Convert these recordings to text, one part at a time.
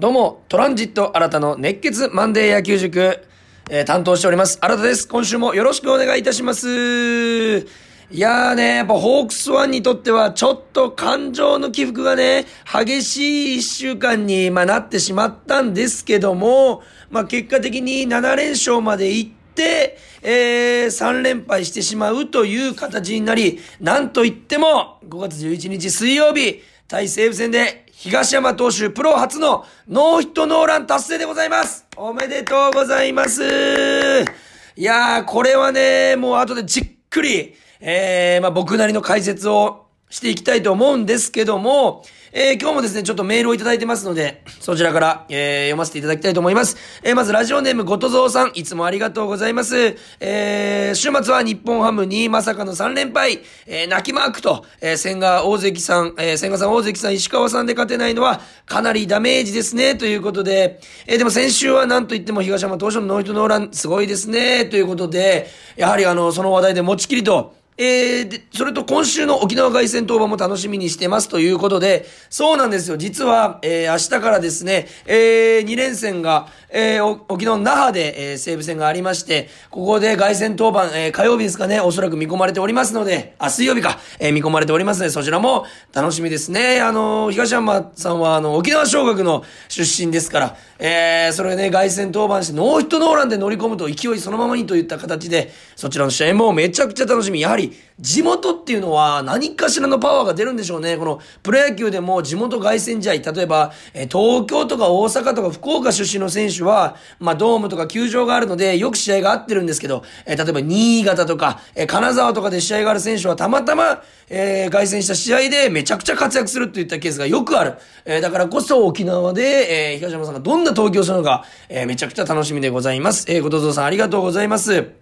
どうも、トランジット新たの熱血マンデー野球塾、えー、担当しております。新たです。今週もよろしくお願いいたします。いやーね、やっぱホークスワンにとってはちょっと感情の起伏がね、激しい一週間に、まあ、なってしまったんですけども、まあ、結果的に7連勝まで行って、えー、3連敗してしまうという形になり、なんといっても、5月11日水曜日、対西武戦で東山投手プロ初のノーヒットノーラン達成でございます。おめでとうございます。いやー、これはね、もう後でじっくり、えー、まあ僕なりの解説をしていきたいと思うんですけども、えー、今日もですね、ちょっとメールをいただいてますので、そちらから、えー、読ませていただきたいと思います。えー、まず、ラジオネーム、ごとぞうさん、いつもありがとうございます。えー、週末は日本ハムにまさかの3連敗、えー、泣きマークと、えー、千賀大関さん、えー、千賀さん大関さん、石川さんで勝てないのは、かなりダメージですね、ということで、えー、でも先週はなんと言っても東山投手のノーヒットノーラン、すごいですね、ということで、やはりあの、その話題で持ちきりと、えー、で、それと今週の沖縄凱旋登板も楽しみにしてますということで、そうなんですよ。実は、えー、明日からですね、えー、2連戦が、えー、沖縄那覇で、えー、西武戦がありまして、ここで凱旋登板、えー、火曜日ですかね、おそらく見込まれておりますので、あ、水曜日か、えー、見込まれておりますので、そちらも楽しみですね。あの、東山さんは、あの、沖縄尚学の出身ですから、えー、それね、凱旋登板して、ノーヒットノーランで乗り込むと勢いそのままにといった形で、そちらの試合もめちゃくちゃ楽しみ。やはり、地元っていうのは何かしらのパワーが出るんでしょうね。このプロ野球でも地元凱旋試合、例えば、え東京とか大阪とか福岡出身の選手は、まあドームとか球場があるのでよく試合が合ってるんですけど、え例えば新潟とか、え金沢とかで試合がある選手はたまたま、えー、凱旋した試合でめちゃくちゃ活躍するといったケースがよくある。えー、だからこそ沖縄で、えー、東山さんがどんな投球をするのか、え、めちゃくちゃ楽しみでございます。えー、ごとぞさんありがとうございます。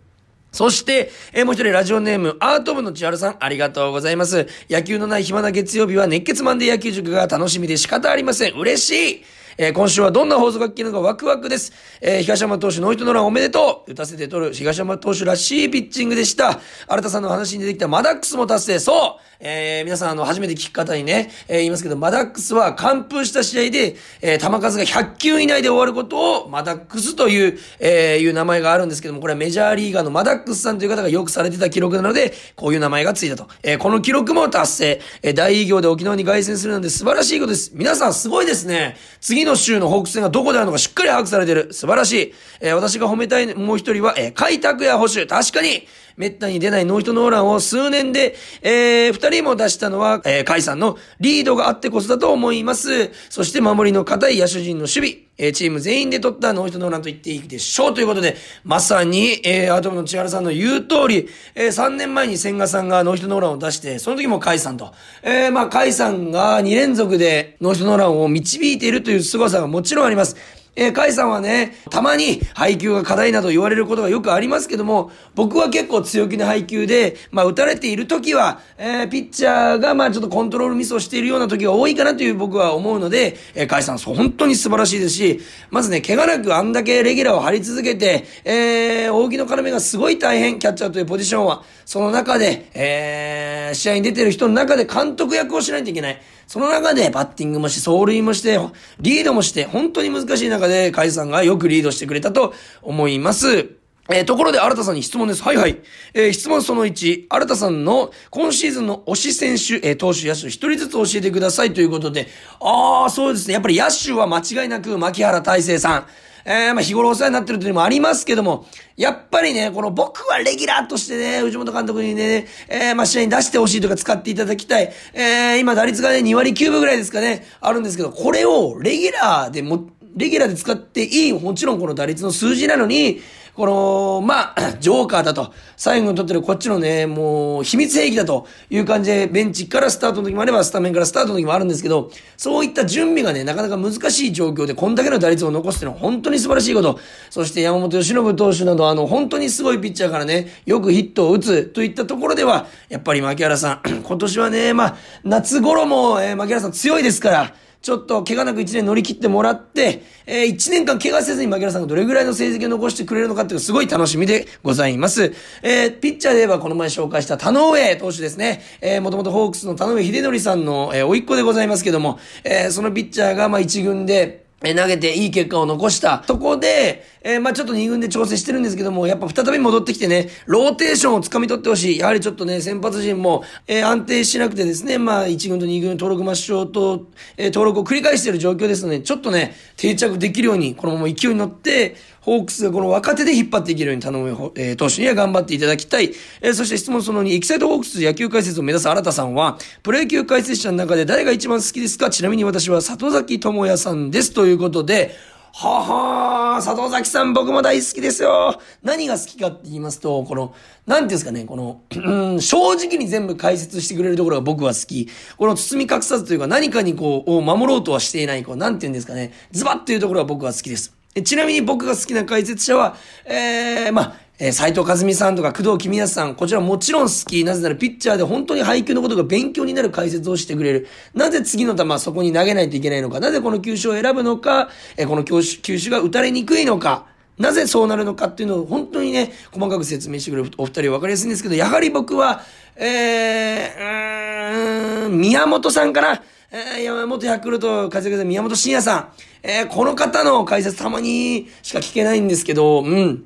そして、えー、もう一人ラジオネーム、アート部の千春さん、ありがとうございます。野球のない暇な月曜日は熱血マンデー野球塾が楽しみで仕方ありません。嬉しいえー、今週はどんな放送が聞けるのかワクワクです。えー、東山投手ノイトノランおめでとう打たせて取る東山投手らしいピッチングでした。新田さんの話に出てきたマダックスも達成。そうえー、皆さんあの、初めて聞く方にね、えー、言いますけど、マダックスは完封した試合で、えー、球数が100球以内で終わることを、マダックスという、えー、いう名前があるんですけども、これはメジャーリーガーのマダックスさんという方がよくされてた記録なので、こういう名前がついたと。えー、この記録も達成。えー、大偉業で沖縄に凱旋するなんて素晴らしいことです。皆さんすごいですね。次のの州の北西がどこであるのかしっかり把握されてる。素晴らしい。えー、私が褒めたいもう一人は、えー、開拓や保守。確かに、滅多に出ないノーヒットノーランを数年で、えー、二人も出したのは、えー、カイさんのリードがあってこそだと思います。そして守りの硬い野手陣の守備、えー、チーム全員で取ったノーヒットノーランと言っていいでしょうということで、まさに、えー、アトムの千原さんの言う通り、えー、3年前に千賀さんがノーヒットノーランを出して、その時もカイさんと、えー、まあ、カイさんが2連続でノーヒットノーランを導いているという凄さがもちろんあります。えー、カイさんはね、たまに配球が課題など言われることがよくありますけども、僕は結構強気な配球で、まあ打たれている時は、えー、ピッチャーがまあちょっとコントロールミスをしているような時が多いかなという僕は思うので、えー、カイさん本当に素晴らしいですし、まずね、怪我なくあんだけレギュラーを張り続けて、えー、扇の要がすごい大変、キャッチャーというポジションは、その中で、えー、試合に出てる人の中で監督役をしないといけない。その中でバッティングもして、走塁もして、リードもして、本当に難しい中で、カイさんがよくリードしてくれたと思います。えー、ところで、新田さんに質問です。はいはい。えー、質問その1、新田さんの今シーズンの推し選手、えー、投手、野手、一人ずつ教えてくださいということで、あー、そうですね。やっぱり野手は間違いなく、牧原大成さん。えー、まあ日頃お世話になってるというのもありますけども、やっぱりね、この僕はレギュラーとしてね、藤本監督にね、えー、まあ試合に出してほしいとか使っていただきたい。えー、今打率がね、2割9分ぐらいですかね、あるんですけど、これをレギュラーでも、レギュラーで使っていい、もちろんこの打率の数字なのに、この、まあ、ジョーカーだと、最後に取ってるこっちのね、もう、秘密兵器だという感じで、ベンチからスタートの時もあれば、スタメンからスタートの時もあるんですけど、そういった準備がね、なかなか難しい状況で、こんだけの打率を残すっていうのは本当に素晴らしいこと。そして山本由伸投手など、あの、本当にすごいピッチャーからね、よくヒットを打つといったところでは、やっぱり牧原さん、今年はね、まあ、夏頃も、えー、牧原さん強いですから、ちょっと怪我なく1年乗り切ってもらって、えー、1年間怪我せずに槙原さんがどれぐらいの成績を残してくれるのかっていうのがすごい楽しみでございます。えー、ピッチャーで言えばこの前紹介した田上投手ですね。えー、もともとホークスの田上秀則さんの、えー、甥っ子でございますけども、えー、そのピッチャーがまあ1軍で、え投げていい結果を残したとこで、えー、まあちょっと2軍で調整してるんですけども、やっぱ再び戻ってきてね、ローテーションを掴み取ってほしい。やはりちょっとね、先発陣も、えー、安定しなくてですね、まあ1軍と2軍登録抹消と、えー、登録を繰り返している状況ですので、ちょっとね、定着できるように、このまま勢いに乗って、ホークスがこの若手で引っ張っていけるように頼む、えー、投手には頑張っていただきたい。えー、そして質問その2、エキサイトホークス野球解説を目指す新田さんは、プロ野球解説者の中で誰が一番好きですか？ちなみに私は里崎智也さんです。ということで、ははー、佐藤崎さん僕も大好きですよ。何が好きかって言いますと、この、なんていうんですかね、この、うん、正直に全部解説してくれるところが僕は好き。この包み隠さずというか何かにこう、を守ろうとはしていない、こう、なんていうんですかね、ズバッというところは僕は好きです。ちなみに僕が好きな解説者は、えー、まあ、えー、斎藤和美さんとか工藤公康さん、こちらもちろん好き。なぜならピッチャーで本当に配球のことが勉強になる解説をしてくれる。なぜ次の球そこに投げないといけないのか。なぜこの球種を選ぶのか。えー、この球種球種が打たれにくいのか。なぜそうなるのかっていうのを本当にね、細かく説明してくれるお二人は分かりやすいんですけど、やはり僕は、えー、うーん、宮本さんかな。えー、山本ヤクルト活躍で宮本慎也さん。えー、この方の解説たまにしか聞けないんですけど、うん。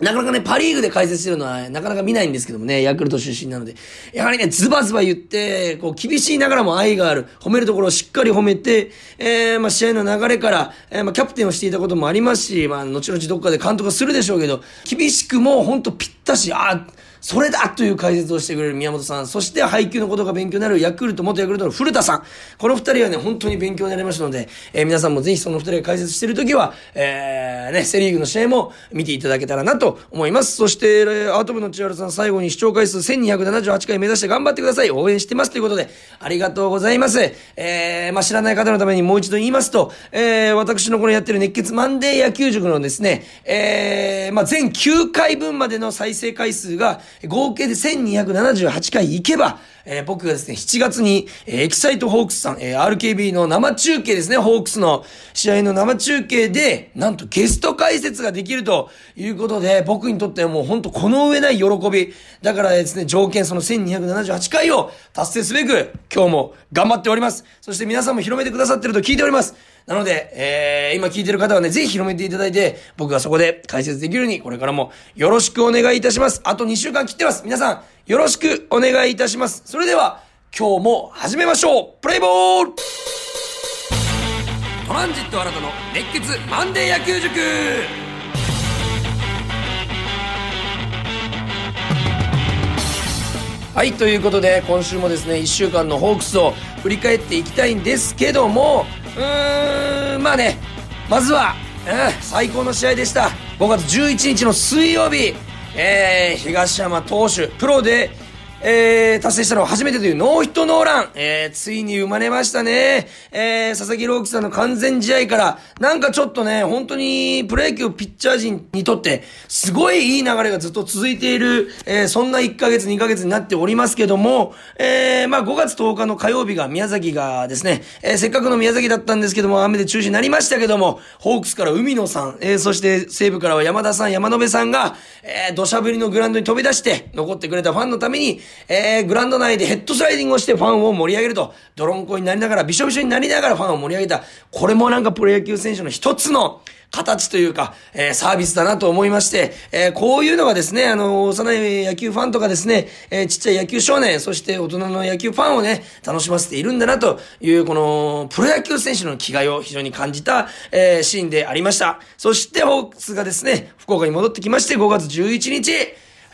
なかなかね、パリーグで解説してるのはなかなか見ないんですけどもね、ヤクルト出身なので。やはりね、ズバズバ言って、こう、厳しいながらも愛がある、褒めるところをしっかり褒めて、えー、まあ、試合の流れから、えー、まあ、キャプテンをしていたこともありますし、まあ、後々どっかで監督はするでしょうけど、厳しくも、ほんとぴったし、ああ、それだという解説をしてくれる宮本さん、そして配球のことが勉強になるヤクルト、元ヤクルトの古田さん。この二人はね、本当に勉強になりましたので、えー、皆さんもぜひその二人が解説しているときは、えー、ね、セリーグの試合も見ていただけたらなと思います。そして、アート部の千原さん、最後に視聴回数1278回目指して頑張ってください。応援してますということで、ありがとうございます。えー、まあ、知らない方のためにもう一度言いますと、えー、私のこのやってる熱血マンデー野球塾のですね、えー、まあ、全9回分までの再生回数が、合計で1278回行けば、えー、僕がですね、7月に、えー、エキサイトホークスさん、えー、RKB の生中継ですね、ホークスの試合の生中継で、なんとゲスト解説ができるということで、僕にとってはもう本当この上ない喜び。だからですね、条件その1278回を達成すべく、今日も頑張っております。そして皆さんも広めてくださってると聞いております。なので、えー、今聞いてる方はね、ぜひ広めていただいて、僕がそこで解説できるように、これからもよろしくお願いいたします。あと2週間切ってます。皆さん、よろしくお願いいたします。それでは、今日も始めましょうプレイボールトランジット新たの熱血マンデー野球塾はい、ということで、今週もですね、1週間のホークスを振り返っていきたいんですけども、うーん、まあね、まずは、うん、最高の試合でした。5月11日の水曜日、えー、東山投手、プロでえー、達成したのは初めてというノーヒットノーラン。えー、ついに生まれましたね。えー、佐々木朗希さんの完全試合から、なんかちょっとね、本当にプロ野球ピッチャー陣にとって、すごいいい流れがずっと続いている、えー、そんな1ヶ月2ヶ月になっておりますけども、えー、まあ5月10日の火曜日が宮崎がですね、えー、せっかくの宮崎だったんですけども、雨で中止になりましたけども、ホークスから海野さん、えー、そして西武からは山田さん、山野辺さんが、えー、土砂降りのグラウンドに飛び出して、残ってくれたファンのために、えー、グラウンド内でヘッドスライディングをしてファンを盛り上げると、ドロンコになりながら、びしょびしょになりながらファンを盛り上げた。これもなんかプロ野球選手の一つの、形というか、えー、サービスだなと思いまして、えー、こういうのがですね、あの、幼い野球ファンとかですね、えー、ちっちゃい野球少年、そして大人の野球ファンをね、楽しませているんだなという、この、プロ野球選手の気概を非常に感じた、え、シーンでありました。そして、ホークスがですね、福岡に戻ってきまして、5月11日、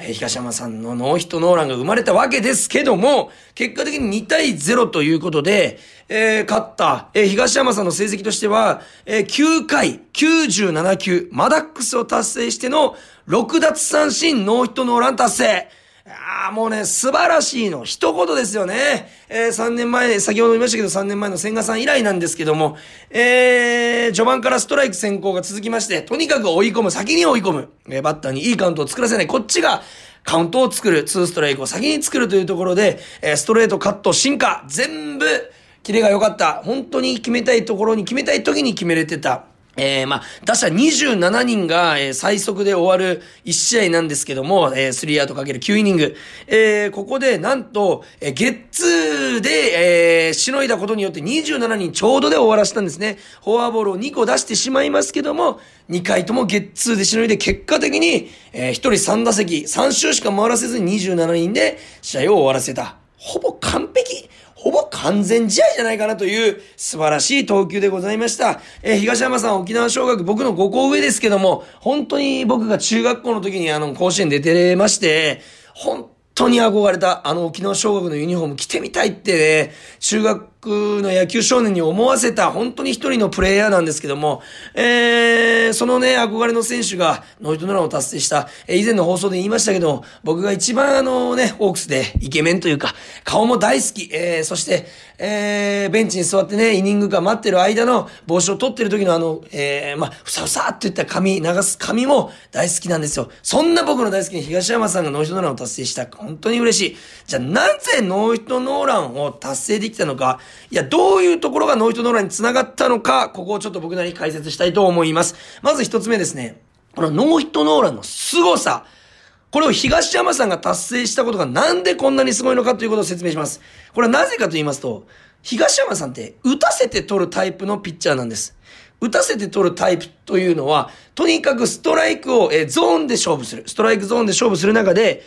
東山さんのノーヒットノーランが生まれたわけですけども、結果的に2対0ということで、えー、勝った、えー、東山さんの成績としては、えー、9回97球、マダックスを達成しての6奪三振ノーヒットノーラン達成。ああ、もうね、素晴らしいの。一言ですよね。えー、3年前、先ほど言いましたけど、3年前の千賀さん以来なんですけども、えー、序盤からストライク先行が続きまして、とにかく追い込む、先に追い込む。えー、バッターにいいカウントを作らせない。こっちが、カウントを作る、ツーストライクを先に作るというところで、え、ストレート、カット、進化、全部、キレが良かった。本当に決めたいところに決めたい時に決めれてた。えー、まあ、打者27人が、えー、最速で終わる1試合なんですけども、えー、3アウトかける9イニング。えー、ここで、なんと、えー、ゲッツーで、えー、しのいだことによって27人ちょうどで終わらせたんですね。フォアボールを2個出してしまいますけども、2回ともゲッツーでしのいで、結果的に、えー、1人3打席、3周しか回らせずに27人で試合を終わらせた。ほぼ完璧ほぼ完全試合じゃないかなという素晴らしい投球でございました。えー、東山さん沖縄小学僕の5校上ですけども、本当に僕が中学校の時にあの甲子園出てまして、本当に憧れたあの沖縄小学のユニフォーム着てみたいってね、中学の野球少年に思わせた本当に一人のプレイヤーなんですけども、えー、そのね、憧れの選手がノイトノランを達成した、えー、以前の放送で言いましたけど、僕が一番あのね、ホークスでイケメンというか、顔も大好き、えー、そして、えー、ベンチに座ってね、イニングが待ってる間の帽子を取ってる時のあの、えー、まあ、ふさふさって言った髪、流す髪も大好きなんですよ。そんな僕の大好きな東山さんがノイトノーランを達成した。本当に嬉しい。じゃあなぜノイトノーランを達成できたのか、いや、どういうところがノイトノーランに繋がったのか、ここをちょっと僕なりに解説したいと思います。まず一つ目ですね。このノーヒットノーランの凄さ。これを東山さんが達成したことがなんでこんなにすごいのかということを説明します。これはなぜかと言いますと、東山さんって打たせて取るタイプのピッチャーなんです。打たせて取るタイプというのは、とにかくストライクを、えゾーンで勝負する。ストライクゾーンで勝負する中で、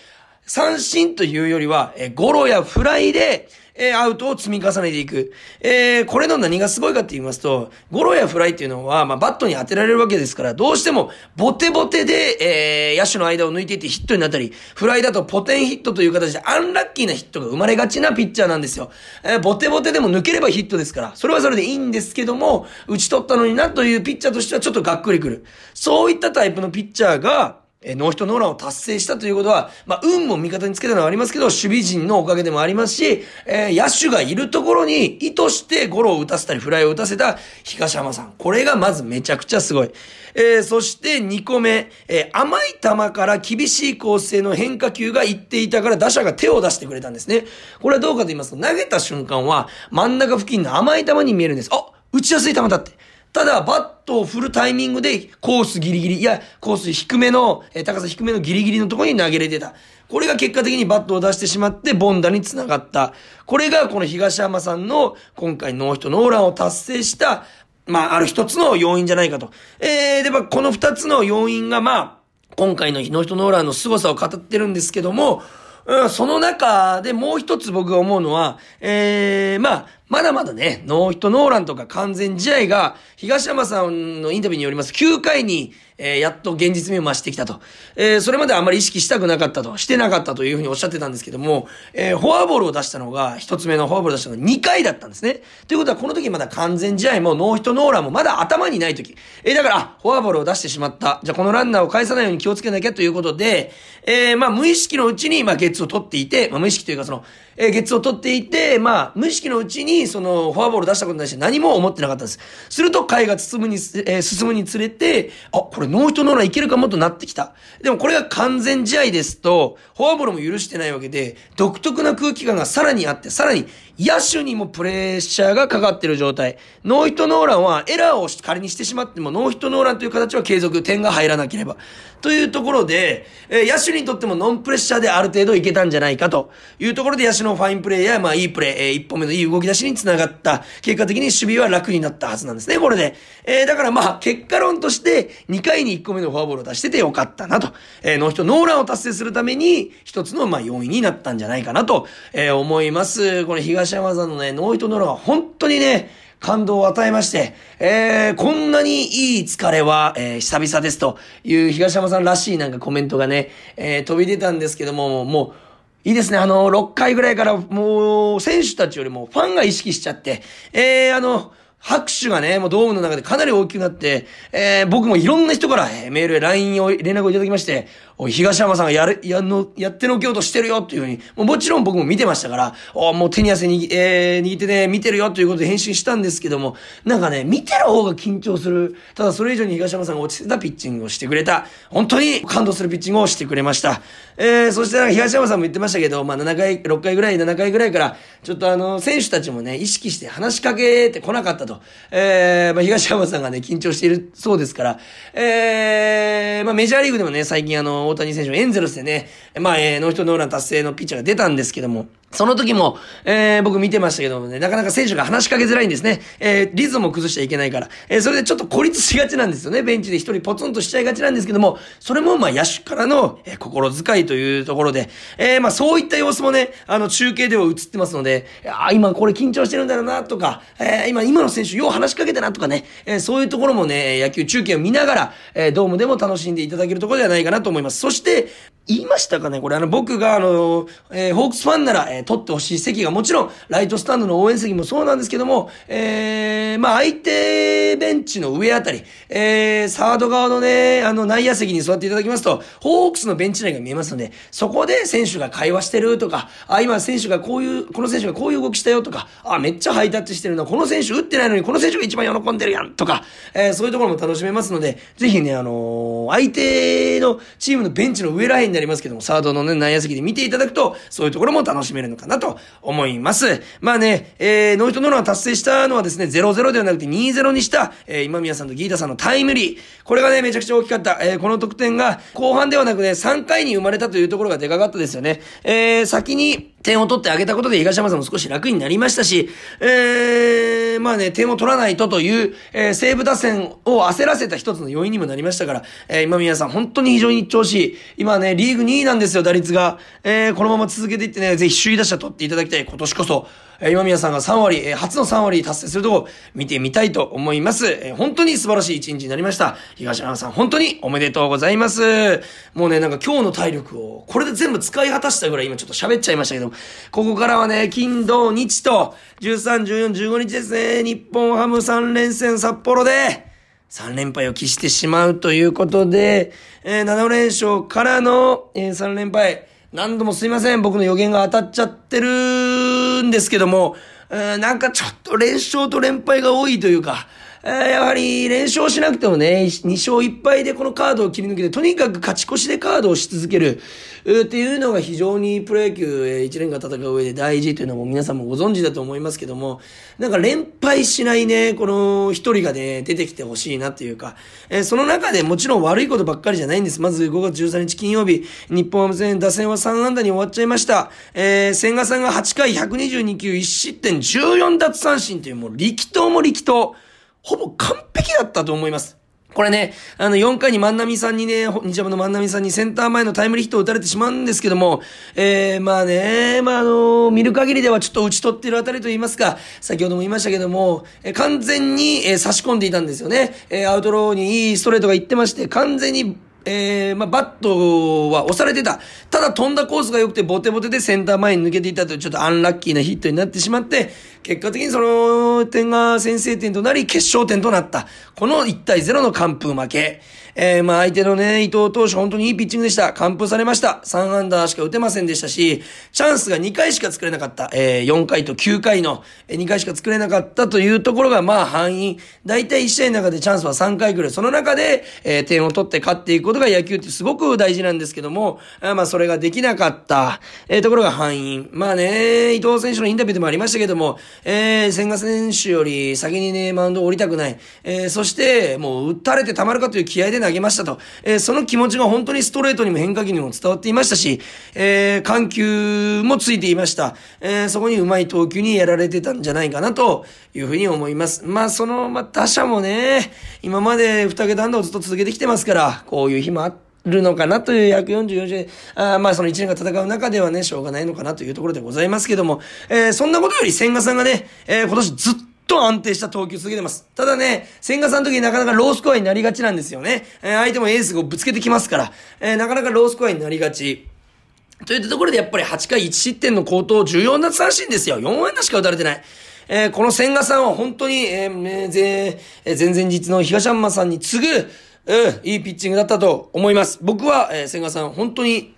三振というよりは、えゴロやフライで、えー、アウトを積み重ねていく。えー、これの何がすごいかって言いますと、ゴロやフライっていうのは、まあ、バットに当てられるわけですから、どうしても、ボテボテで、えー、野手の間を抜いていってヒットになったり、フライだとポテンヒットという形でアンラッキーなヒットが生まれがちなピッチャーなんですよ。えー、ボテボテでも抜ければヒットですから、それはそれでいいんですけども、打ち取ったのになというピッチャーとしてはちょっとがっくりくる。そういったタイプのピッチャーが、えノーヒットノーランを達成したということは、まあ、運も味方につけたのはありますけど、守備陣のおかげでもありますし、えー、野手がいるところに意図してゴロを打たせたり、フライを打たせた東山さん。これがまずめちゃくちゃすごい。えー、そして2個目、えー、甘い球から厳しい構成の変化球がいっていたから打者が手を出してくれたんですね。これはどうかと言いますと、投げた瞬間は真ん中付近の甘い球に見えるんです。あ打ちやすい球だって。ただ、バットを振るタイミングで、コースギリギリ、いや、コース低めの、え、高さ低めのギリギリのところに投げれてた。これが結果的にバットを出してしまって、ボンダに繋がった。これがこの東山さんの今回ノーヒットノーランを達成した、まあ、ある一つの要因じゃないかと。えー、で、まあ、この二つの要因が、まあ、今回のノーヒットノーランの凄さを語ってるんですけども、うん、その中でもう一つ僕が思うのは、ええー、まあ、まだまだね、ノーヒットノーランとか完全試合が、東山さんのインタビューによります、9回に、えー、やっと現実味を増してきたと。えー、それまであまり意識したくなかったと、してなかったというふうにおっしゃってたんですけども、えー、フォアボールを出したのが、一つ目のフォアボールを出したのが2回だったんですね。ということは、この時まだ完全試合もノーヒットノーランもまだ頭にない時。えー、だから、フォアボールを出してしまった。じゃあ、このランナーを返さないように気をつけなきゃということで、えー、まあ、無意識のうちに、まあ、ゲッツを取っていて、まあ、無意識というか、その、えー、ゲッツを取っていて、まあ、無意識のうちに、その、フォアボール出したことに対して何も思ってなかったんです。すると、回が進むに、えー、進むにつれて、あ、これノーヒットノーランいけるかもとなってきた。でもこれが完全試合ですと、フォアボールも許してないわけで、独特な空気感がさらにあって、さらに野手にもプレッシャーがかかってる状態。ノーヒットノーランはエラーを仮にしてしまっても、ノーヒットノーランという形は継続、点が入らなければ。というところで、えー、野手にとってもノンプレッシャーである程度いけたんじゃないかというところで、野手のファインプレーや、まあいいプレー、えー、一本目のいい動き出しにつながった。結果的に守備は楽になったはずなんですね、これで。えー、だからまあ、結果論として、2回に1個目のフォアボールを出しててよかったなと。えー、ノーヒットノーランを達成するために、一つのまあ要因になったんじゃないかなと、えー、思います。これ東東山さんのね、ノーヒットノーランは本当にね、感動を与えまして、えー、こんなにいい疲れは、えー、久々ですという東山さんらしいなんかコメントがね、えー、飛び出たんですけども、もう、いいですね。あの、6回ぐらいからもう、選手たちよりもファンが意識しちゃって、えー、あの、拍手がね、もうドームの中でかなり大きくなって、えー、僕もいろんな人から、えー、メールや LINE を、連絡をいただきまして、おい、東山さんがやる、やの、やってのけようとしてるよっていうふうに、もうもちろん僕も見てましたから、おもう手に汗に、えー、握ってね、見てるよということで返信したんですけども、なんかね、見てる方が緊張する。ただそれ以上に東山さんが落ちてたピッチングをしてくれた。本当に感動するピッチングをしてくれました。えー、そして東山さんも言ってましたけど、まあ7回、6回ぐらい、7回ぐらいから、ちょっとあの、選手たちもね、意識して話しかけてこなかったと。えー、まあ、東山さんがね、緊張しているそうですから、えー、まあ、メジャーリーグでもね、最近あの、大谷選手エンゼルスでね、まあ、えー、ノーヒットノーラン達成のピッチャーが出たんですけども、その時も、えー、僕見てましたけどもね、なかなか選手が話しかけづらいんですね。えー、リズムを崩しちゃいけないから。えー、それでちょっと孤立しがちなんですよね。ベンチで一人ポツンとしちゃいがちなんですけども、それもまあ野手からの、えー、心遣いというところで、えー、まあそういった様子もね、あの中継では映ってますので、あ、今これ緊張してるんだろうなとか、えー、今、今の選手よう話しかけてなとかね、えー、そういうところもね、野球中継を見ながら、えー、ドームでも楽しんでいただけるところではないかなと思います。そして、言いましたかかねこれあの僕があの、えー、ホークスファンなら、えー、取ってほしい席がもちろん、ライトスタンドの応援席もそうなんですけども、えー、まあ相手ベンチの上あたり、えー、サード側のね、あの内野席に座っていただきますと、ホークスのベンチ内が見えますので、そこで選手が会話してるとか、あ、今選手がこういう、この選手がこういう動きしたよとか、あ、めっちゃハイタッチしてるな、この選手打ってないのにこの選手が一番喜んでるやんとか、えー、そういうところも楽しめますので、ぜひね、あのー、相手のチームのベンチの上らへんになりますけども、サードのね、内野席で見ていただくと、そういうところも楽しめるのかなと思います。まあね、えー、ノイトノーラン達成したのはですね、0-0ではなくて2-0にした、えー、今宮さんとギータさんのタイムリー。これがね、めちゃくちゃ大きかった。えー、この得点が、後半ではなくね、3回に生まれたというところがでかかったですよね。えー、先に、点を取ってあげたことで東山さんも少し楽になりましたし、えー、まあね、点を取らないとという、えー、西武打線を焦らせた一つの要因にもなりましたから、えー、今宮さん本当に非常に調子いい。今ね、リーグ2位なんですですよ、打率が。えー、このまま続けていってね、ぜひ首位打者取っていただきたい。今年こそ、え今宮さんが3割、え初の3割達成するとこ見てみたいと思います。え本当に素晴らしい一日になりました。東山さん、本当におめでとうございます。もうね、なんか今日の体力を、これで全部使い果たしたぐらい今ちょっと喋っちゃいましたけど、ここからはね、金、土、日と、13、14、15日ですね、日本ハム3連戦札幌で、3連敗を喫してしまうということで、えー、7連勝からの、えー、3連敗、何度もすいません。僕の予言が当たっちゃってるんですけども、なんかちょっと連勝と連敗が多いというか、えやはり連勝しなくてもね、2勝1敗でこのカードを切り抜けて、とにかく勝ち越しでカードをし続ける、っていうのが非常にプロ野球1年間戦う上で大事というのも皆さんもご存知だと思いますけども、なんか連敗しないね、この一人がね、出てきてほしいなっていうか、えー、その中でもちろん悪いことばっかりじゃないんです。まず5月13日金曜日、日本ハム戦打線は3安打に終わっちゃいました。えー、千賀さんが8回122球1失点14奪三振というもう力投も力投。ほぼ完璧だったと思います。これね、あの、4回に万波さんにね、日ハムの万波さんにセンター前のタイムリーヒットを打たれてしまうんですけども、えー、まあね、まああの、見る限りではちょっと打ち取ってるあたりと言いますか、先ほども言いましたけども、えー、完全に、えー、差し込んでいたんですよね。えー、アウトローにいいストレートが行ってまして、完全にえー、まあ、バットは押されてた。ただ飛んだコースが良くてボテボテでセンター前に抜けていたというちょっとアンラッキーなヒットになってしまって、結果的にその点が先制点となり決勝点となった。この1対0の完封負け。えー、まあ相手のね、伊藤投手本当にいいピッチングでした。完封されました。3アンダーしか打てませんでしたし、チャンスが2回しか作れなかった。えー、4回と9回の2回しか作れなかったというところがまあ範囲。大体1試合の中でチャンスは3回くらい。その中で、えー、点を取って勝っていくことが野球ってすごく大事なんですけども、あまあそれができなかった、えー、ところが範囲。まあね、伊藤選手のインタビューでもありましたけども、えー、千賀選手より先にね、マウンド降りたくない。えー、そして、もう打たれてたまるかという気合で投げましたと。えー、その気持ちが本当にストレートにも変化球にも伝わっていましたし、えー、緩急もついていました。えー、そこにうまい投球にやられてたんじゃないかなというふうに思います。まあ、その、まあ、打者もね、今まで二桁安打をずっと続けてきてますから、こういう日もあって、るのかなという144試合、あまあその1年間戦う中ではね、しょうがないのかなというところでございますけども、えー、そんなことより千賀さんがね、えー、今年ずっと安定した投球続けてます。ただね、千賀さんの時になかなかロースコアになりがちなんですよね。えー、相手もエースをぶつけてきますから、えー、なかなかロースコアになりがち。といったところでやっぱり8回1失点の高騰14奪三振ですよ。4安打しか打たれてない。えー、この千賀さんは本当に、えー、ぜえー、前々日の東山さんに次ぐ、うん、いいピッチングだったと思います。僕は、えー、千賀さん、本当に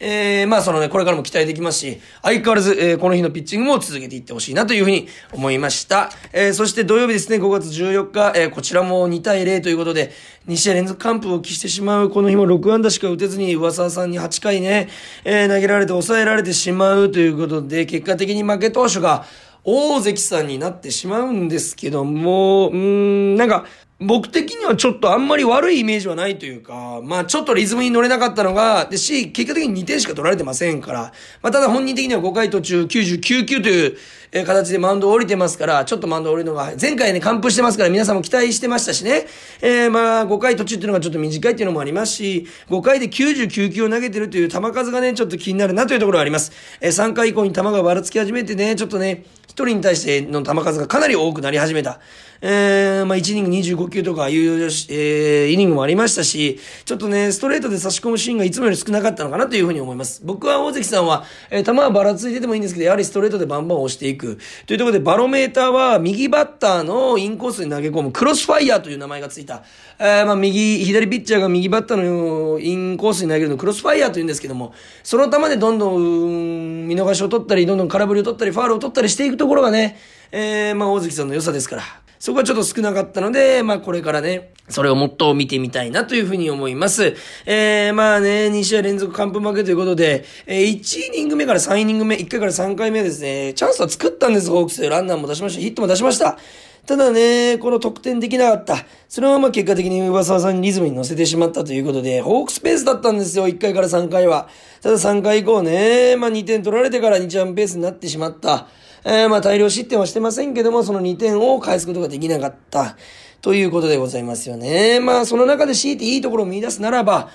えー、まあそのね、これからも期待できますし、相変わらず、えー、この日のピッチングも続けていってほしいなというふうに思いました。えー、そして土曜日ですね、5月14日、えー、こちらも2対0ということで、2試合連続完封を期してしまう、この日も6安打しか打てずに、上沢さんに8回ね、えー、投げられて抑えられてしまうということで、結果的に負け投手が、大関さんになってしまうんですけども、うん、なんか、僕的にはちょっとあんまり悪いイメージはないというか、まあちょっとリズムに乗れなかったのが、でし、結果的に2点しか取られてませんから、まあただ本人的には5回途中99球という、形でマウンドを降りてますから、ちょっとマウンド降りるのが、前回ね、完封してますから皆さんも期待してましたしね、えー、まあ5回途中っていうのがちょっと短いっていうのもありますし、5回で99球を投げてるという球数がね、ちょっと気になるなというところがあります。えー、3回以降に球がばらつき始めてね、ちょっとね、1人に対しての球数がかなり多くなり始めた。えー、まあ、1イニング25球とかいう、えー、イニングもありましたし、ちょっとね、ストレートで差し込むシーンがいつもより少なかったのかなというふうに思います。僕は大関さんは、えー、球はばらついててもいいんですけど、やはりストレートでバンバン押していく。というところで、バロメーターは右バッターのインコースに投げ込むクロスファイヤーという名前がついた。えー、まあ、右、左ピッチャーが右バッターのインコースに投げるのクロスファイヤーというんですけども、その球でどんどん見逃しを取ったり、どんどん空振りを取ったり、ファールを取ったりしていくところがね、えー、まあ、大関さんの良さですから。そこはちょっと少なかったので、まあこれからね、それをもっと見てみたいなというふうに思います。えー、まあね、2試合連続完封負けということで、えー、1イニング目から3イニング目、1回から3回目ですね、チャンスは作ったんです、ホークス。ランナーも出しました、ヒットも出しました。ただね、この得点できなかった。そのまま結果的に上沢さんにリズムに乗せてしまったということで、ホークスペースだったんですよ、1回から3回は。ただ3回以降ね、まあ2点取られてから2チャンペースになってしまった。えー、まあ大量失点はしてませんけども、その2点を返すことができなかった。ということでございますよね。まあその中で強いていいところを見出すならば、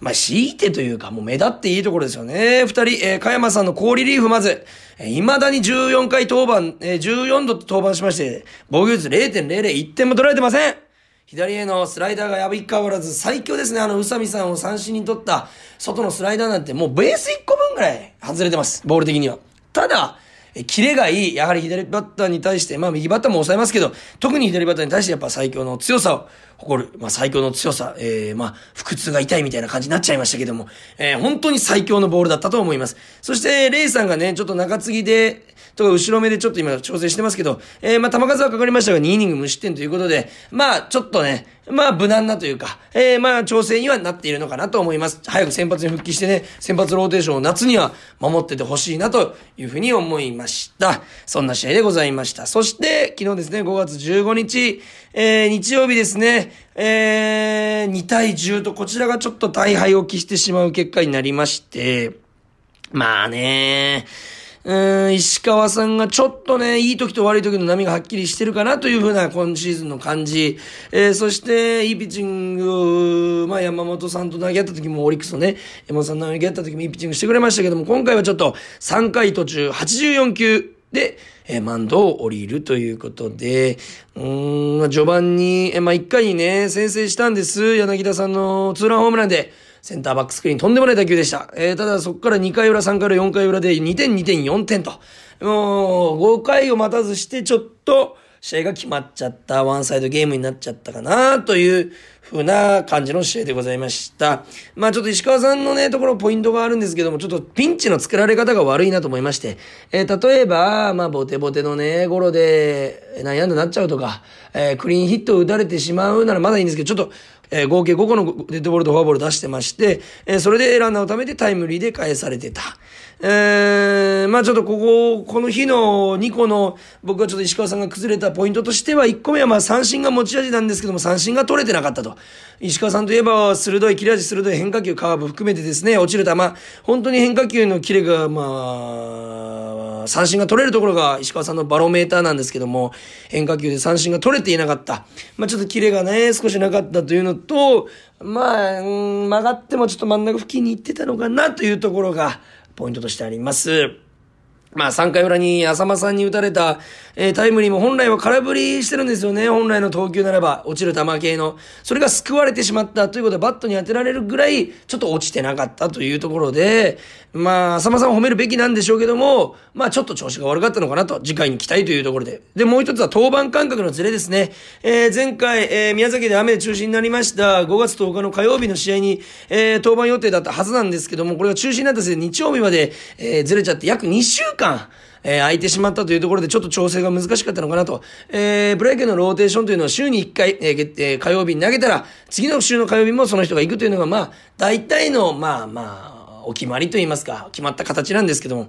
まあ、強いてというか、もう目立っていいところですよね。二人、えー、加山さんの高リリーフまず、えー、未だに14回登板、えー、14度登板しまして、防御率0.00、1点も取られてません左へのスライダーがやび変わらず最強ですね。あの、宇佐美さんを三振に取った外のスライダーなんてもうベース1個分ぐらい外れてます。ボール的には。ただ、え、キレがいい。やはり左バッターに対して、まあ右バッターも抑えますけど、特に左バッターに対してやっぱ最強の強さを誇る。まあ最強の強さ、えー、まあ腹痛が痛いみたいな感じになっちゃいましたけども、えー、本当に最強のボールだったと思います。そして、レイさんがね、ちょっと中継ぎで、とか後ろ目でちょっと今調整してますけど、えー、まあ球数はかかりましたが2イニング無失点ということで、まあちょっとね、まあ無難なというか、えー、まあ調整にはなっているのかなと思います。早く先発に復帰してね、先発ローテーションを夏には守っててほしいなというふうに思いました。そんな試合でございました。そして、昨日ですね、5月15日、えー、日曜日ですね、えー、2対10とこちらがちょっと大敗を期してしまう結果になりまして、まあね。うん、石川さんがちょっとね、いい時と悪い時の波がはっきりしてるかなというふうな今シーズンの感じ。えー、そして、いいピッチング、まあ山本さんと投げ合った時もオリックスのね、山本さんと投げ合った時もいいピッチングしてくれましたけども、今回はちょっと3回途中84球で、え、マンドを降りるということで、うん、序盤に、え、まあ1回にね、先制したんです。柳田さんのツーランホームランで。センターバックスクリーンとんでもない打球でした。えー、ただそこから2回裏、3回裏、4回裏で2点、2点、4点と。もう、5回を待たずしてちょっと、試合が決まっちゃった、ワンサイドゲームになっちゃったかな、という風な感じの試合でございました。まあちょっと石川さんのね、ところポイントがあるんですけども、ちょっとピンチの作られ方が悪いなと思いまして、えー、例えば、まあボテボテのね、ゴロで悩んでなっちゃうとか、えー、クリーンヒットを打たれてしまうならまだいいんですけど、ちょっと、えー、合計5個のデッドボールとフォアボール出してまして、え、それでランナーを貯めてタイムリーで返されてた。えー、まあちょっとここ、この日の2個の僕はちょっと石川さんが崩れたポイントとしては、1個目はまあ三振が持ち味なんですけども、三振が取れてなかったと。石川さんといえば、鋭い、切れ味鋭い変化球、カーブ含めてですね、落ちる球、本当に変化球のキレが、まあ、三振が取れるところが石川さんのバロメーターなんですけども、変化球で三振が取れていなかった。まあちょっとキレがね、少しなかったというのと、まあ、曲がってもちょっと真ん中付近に行ってたのかなというところが、ポイントとしてあります。まあ3回裏に浅間さんに打たれた、えー、タイムリーも本来は空振りしてるんですよね。本来の投球ならば、落ちる球系の。それが救われてしまったということで、バットに当てられるぐらい、ちょっと落ちてなかったというところで、まあ、浅間さんを褒めるべきなんでしょうけども、まあちょっと調子が悪かったのかなと、次回に期待というところで。で、もう一つは登板間隔のズレですね。えー、前回、えー、宮崎で雨で中止になりました、5月10日の火曜日の試合に、えー、登板予定だったはずなんですけども、これが中止になったせいで日曜日まで、え、ずれちゃって約2週間、えー、空いてしまったというところでちょっと調整が難しかったのかなと。えー、プロ野球のローテーションというのは週に1回、えー、えー、火曜日に投げたら、次の週の火曜日もその人が行くというのが、まあ、大体の、まあまあ、お決まりと言いますか、決まった形なんですけども、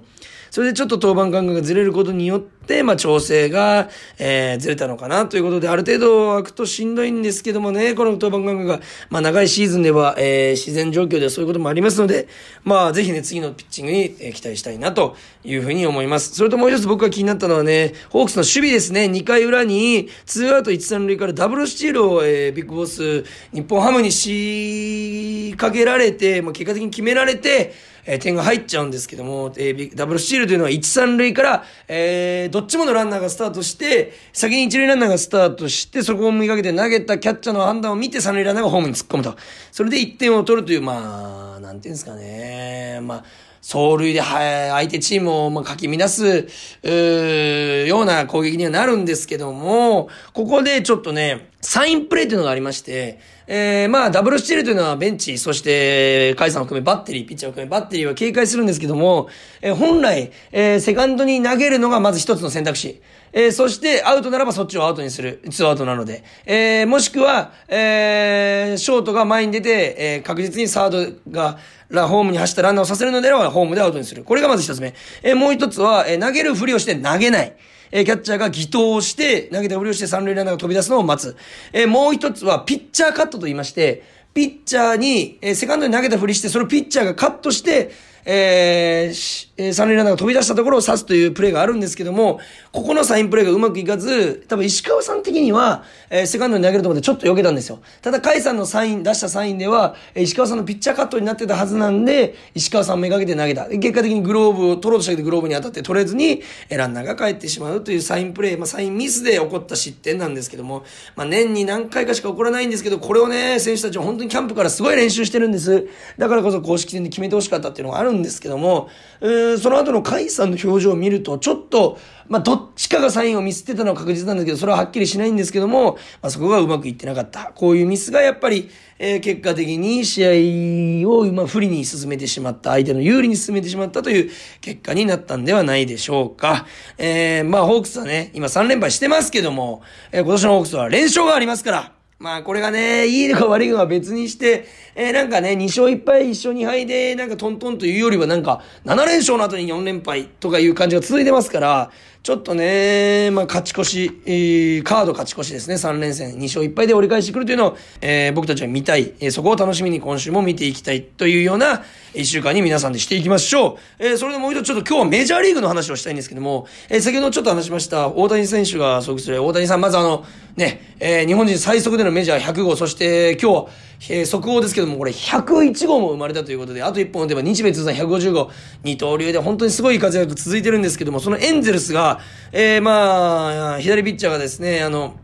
それでちょっと登板感覚がずれることによって、て、まあ、調整が、えー、ずれたのかなということで、ある程度空くとしんどいんですけどもね、この登板間隔が、まあ、長いシーズンでは、えー、自然状況ではそういうこともありますので、まあ、ぜひね、次のピッチングに、えー、期待したいなというふうに思います。それともう一つ僕が気になったのはね、ホークスの守備ですね、2回裏に、ツーアウト1、3塁からダブルスチールを、えー、ビッグボス、日本ハムに仕掛けられて、まあ、結果的に決められて、えー、点が入っちゃうんですけども、えー、ダブルスチールというのは1、3塁から、えー、どっちものランナーがスタートして、先に1塁ランナーがスタートして、そこを見かけて投げたキャッチャーの判断を見て3塁ランナーがホームに突っ込むと。それで1点を取るという、まあ、なんていうんですかね。まあ、走塁で、はい、相手チームを、まあ、かき乱す、うような攻撃にはなるんですけども、ここでちょっとね、サインプレーというのがありまして、えー、まあ、ダブルスチールというのはベンチ、そして、カイさんを含めバッテリー、ピッチャーを含めバッテリーは警戒するんですけども、えー、本来、えー、セカンドに投げるのがまず一つの選択肢。えー、そして、アウトならばそっちをアウトにする。ツーアウトなので。えー、もしくは、えー、ショートが前に出て、えー、確実にサードが、ラ、ホームに走ったランナーをさせるのであれば、ホームでアウトにする。これがまず一つ目。えー、もう一つは、えー、投げるふりをして投げない。えキャッチャーが偽投をして、投げたふりをして三塁ランナーが飛び出すのを待つ。えもう一つは、ピッチャーカットと言いまして、ピッチャーに、えセカンドに投げたふりして、それをピッチャーがカットして、えー、えー、三塁ランナーが飛び出したところを刺すというプレーがあるんですけども、ここのサインプレーがうまくいかず、多分石川さん的には、えー、セカンドに投げるところでちょっと避けたんですよ。ただ、甲斐さんのサイン、出したサインでは、石川さんのピッチャーカットになってたはずなんで、石川さんめがけて投げた。結果的にグローブを取ろうとしたけどグローブに当たって取れずに、ランナーが帰ってしまうというサインプレー、まあ、サインミスで起こった失点なんですけども、まあ、年に何回かしか起こらないんですけど、これをね、選手たちは本当にキャンプからすごい練習してるんです。だからこそ公式戦で決めてほしかったっていうのがあるんですけども、うん、その後の甲斐さんの表情を見ると、ちょっと、まあ、どっちかがサインをミスってたのは確実なんですけど、それははっきりしないんですけども、まあ、そこがうまくいってなかった。こういうミスがやっぱり、えー、結果的に試合を、ま、不利に進めてしまった、相手の有利に進めてしまったという結果になったんではないでしょうか。えー、まあ、ホークスはね、今3連敗してますけども、えー、今年のホークスは連勝がありますから、まあこれがね、いいのか悪いのか別にして、えー、なんかね、2勝1敗、1勝2敗で、なんかトントンというよりはなんか、7連勝の後に4連敗とかいう感じが続いてますから、ちょっとね、まあ勝ち越し、えー、カード勝ち越しですね、3連戦、2勝1敗で折り返してくるというのを、えー、僕たちは見たい、えー、そこを楽しみに今週も見ていきたいというような、1週間に皆さんでしていきましょう。えー、それでもう一度ちょっと今日はメジャーリーグの話をしたいんですけども、えー、先ほどちょっと話しました、大谷選手が即する、大谷さん、まずあの、ね、えー、日本人最速でのメジャー100号、そして今日、えー、速報ですけども、これ101号も生まれたということで、あと1本打てば日米通算150号、二刀流で本当にすごい活躍続いてるんですけども、そのエンゼルスが、えー、まあ、左ピッチャーがですね、あの、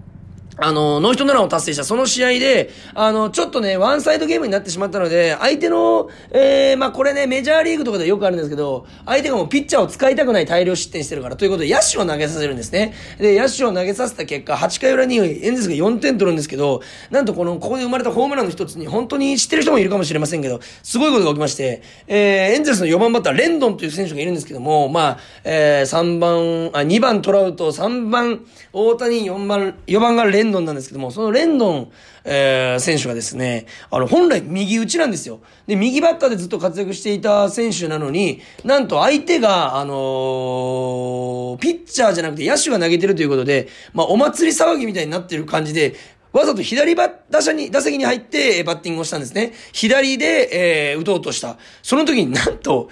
あの、ノーヒットノランを達成したその試合で、あの、ちょっとね、ワンサイドゲームになってしまったので、相手の、えー、まあ、これね、メジャーリーグとかでよくあるんですけど、相手がもうピッチャーを使いたくない大量失点してるから、ということで、野手を投げさせるんですね。で、野手を投げさせた結果、8回裏にエンゼルスが4点取るんですけど、なんとこの、ここで生まれたホームランの一つに、本当に知ってる人もいるかもしれませんけど、すごいことが起きまして、えー、エンゼルスの4番バッター、レンドンという選手がいるんですけども、まあ、えー、3番、あ、2番トラウト、3番大谷、4番、4番がレンレンドンなんですけども、そのレンドン、えー、選手がですね、あの、本来右打ちなんですよ。で、右バッターでずっと活躍していた選手なのに、なんと相手が、あのー、ピッチャーじゃなくて野手が投げてるということで、まあ、お祭り騒ぎみたいになってる感じで、わざと左バ打者に、打席に入ってバッティングをしたんですね。左で、えー、打とうとした。その時になんと、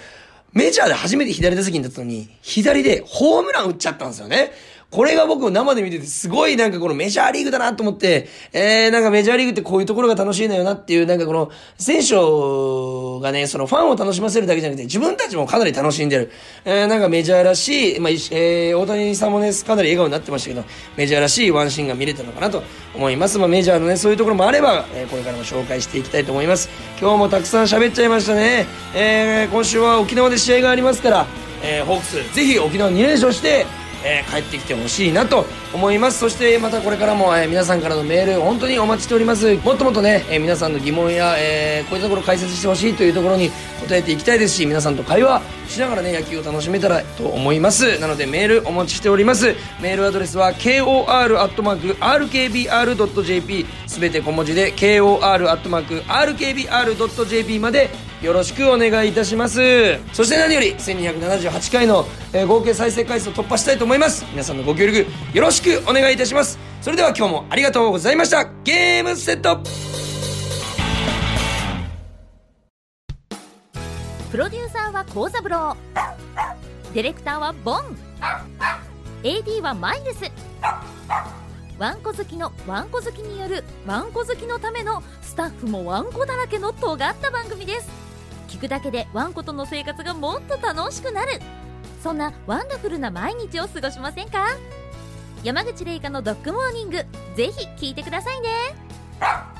メジャーで初めて左打席に立ったのに、左でホームラン打っちゃったんですよね。これが僕生で見ててすごいなんかこのメジャーリーグだなと思って、えー、なんかメジャーリーグってこういうところが楽しいんだよなっていう、なんかこの選手がね、そのファンを楽しませるだけじゃなくて自分たちもかなり楽しんでる。えー、なんかメジャーらしい、まあ、えー、大谷さんもね、かなり笑顔になってましたけど、メジャーらしいワンシーンが見れたのかなと思います。まあメジャーのね、そういうところもあれば、えー、これからも紹介していきたいと思います。今日もたくさん喋っちゃいましたね。えー、今週は沖縄で試合がありますから、えー、ホークス、ぜひ沖縄2連勝して、えー、帰ってきてほしいなと思います。そしてまたこれからも、えー皆さんからのメール本当にお待ちしております。もっともっとね、えー皆さんの疑問や、えこういったところ解説してほしいというところに答えていきたいですし皆さんと会話しながらね野球を楽しめたらと思います。なのでメールお待ちしております。メールアドレスは kor.rkbr.jp すべて小文字で kor.rkbr.jp までよろしくお願いいたします。そして何より1278回の、えー合計再生回数を突破したいと思います。皆さんのご協力よろしくお願いいたします。それでは今日もありがとうございました。ゲームセット。プロデューサーは幸三郎。ディレクターはボン。AD はマイルス。ワンコ好きのワンコ好きによるワンコ好きのためのスタッフもワンコだらけの尖った番組です。聞くだけでワンコとの生活がもっと楽しくなる。そんなワンダフルな毎日を過ごしませんか？山口玲香のドッグモーニングぜひ聞いてくださいね。